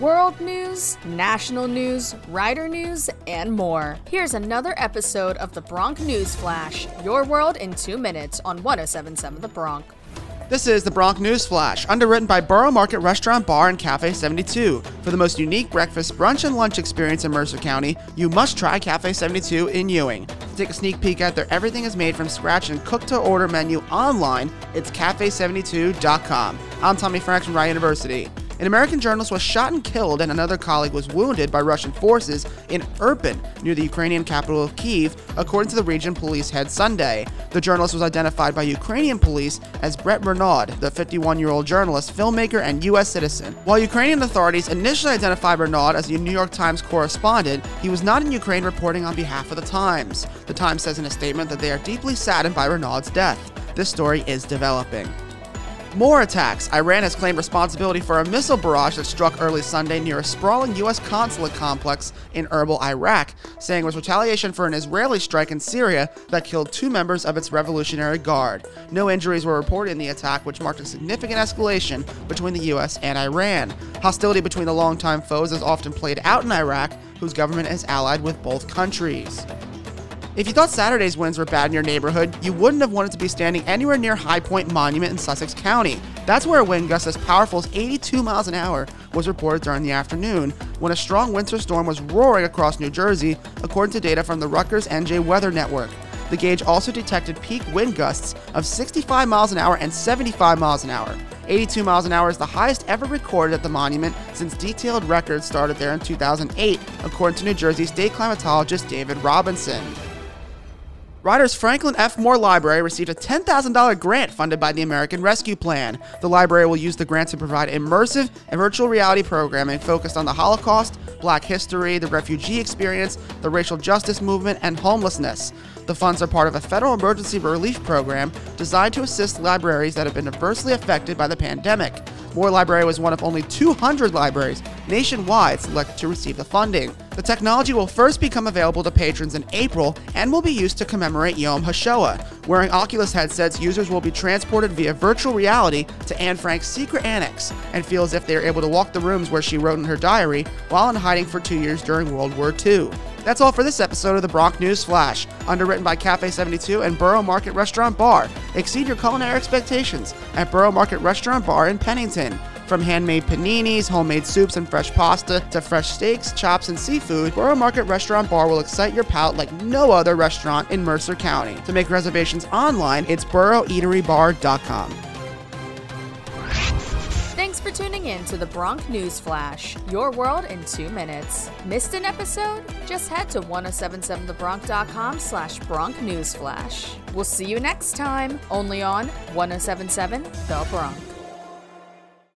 World news, national news, rider news, and more. Here's another episode of the Bronc News Flash, your world in two minutes on 1077 The Bronc. This is the Bronc News Flash, underwritten by Borough Market Restaurant Bar and Cafe 72. For the most unique breakfast, brunch, and lunch experience in Mercer County, you must try Cafe 72 in Ewing. To take a sneak peek at their everything is made from scratch and cooked to order menu online, it's cafe72.com. I'm Tommy Franks from Rider University. An American journalist was shot and killed, and another colleague was wounded by Russian forces in Irpin, near the Ukrainian capital of Kiev, according to the region police head Sunday. The journalist was identified by Ukrainian police as Brett Renaud, the 51 year old journalist, filmmaker, and U.S. citizen. While Ukrainian authorities initially identified Renaud as a New York Times correspondent, he was not in Ukraine reporting on behalf of the Times. The Times says in a statement that they are deeply saddened by Renaud's death. This story is developing. More attacks. Iran has claimed responsibility for a missile barrage that struck early Sunday near a sprawling U.S. consulate complex in Erbil, Iraq, saying it was retaliation for an Israeli strike in Syria that killed two members of its Revolutionary Guard. No injuries were reported in the attack, which marked a significant escalation between the U.S. and Iran. Hostility between the longtime foes is often played out in Iraq, whose government is allied with both countries. If you thought Saturday's winds were bad in your neighborhood, you wouldn't have wanted to be standing anywhere near High Point Monument in Sussex County. That's where a wind gust as powerful as 82 miles an hour was reported during the afternoon, when a strong winter storm was roaring across New Jersey, according to data from the Rutgers NJ Weather Network. The gauge also detected peak wind gusts of 65 miles an hour and 75 miles an hour. 82 miles an hour is the highest ever recorded at the monument since detailed records started there in 2008, according to New Jersey state climatologist David Robinson. Rider's Franklin F. Moore Library received a $10,000 grant funded by the American Rescue Plan. The library will use the grant to provide immersive and virtual reality programming focused on the Holocaust, Black history, the refugee experience, the racial justice movement, and homelessness. The funds are part of a federal emergency relief program designed to assist libraries that have been adversely affected by the pandemic. Moore Library was one of only 200 libraries nationwide selected to receive the funding. The technology will first become available to patrons in April and will be used to commemorate Yom HaShoah. Wearing Oculus headsets, users will be transported via virtual reality to Anne Frank's secret annex and feel as if they are able to walk the rooms where she wrote in her diary while in hiding for two years during World War II. That's all for this episode of the Bronc News Flash, underwritten by Cafe 72 and Borough Market Restaurant Bar. Exceed your culinary expectations at Borough Market Restaurant Bar in Pennington. From handmade paninis, homemade soups, and fresh pasta to fresh steaks, chops, and seafood, Borough Market Restaurant Bar will excite your palate like no other restaurant in Mercer County. To make reservations online, it's boroughEateryBar.com. Tuning in to the Bronc News Flash, your world in two minutes. Missed an episode? Just head to 1077thebronc.com slash Bronc News Flash. We'll see you next time, only on 1077 The Bronc.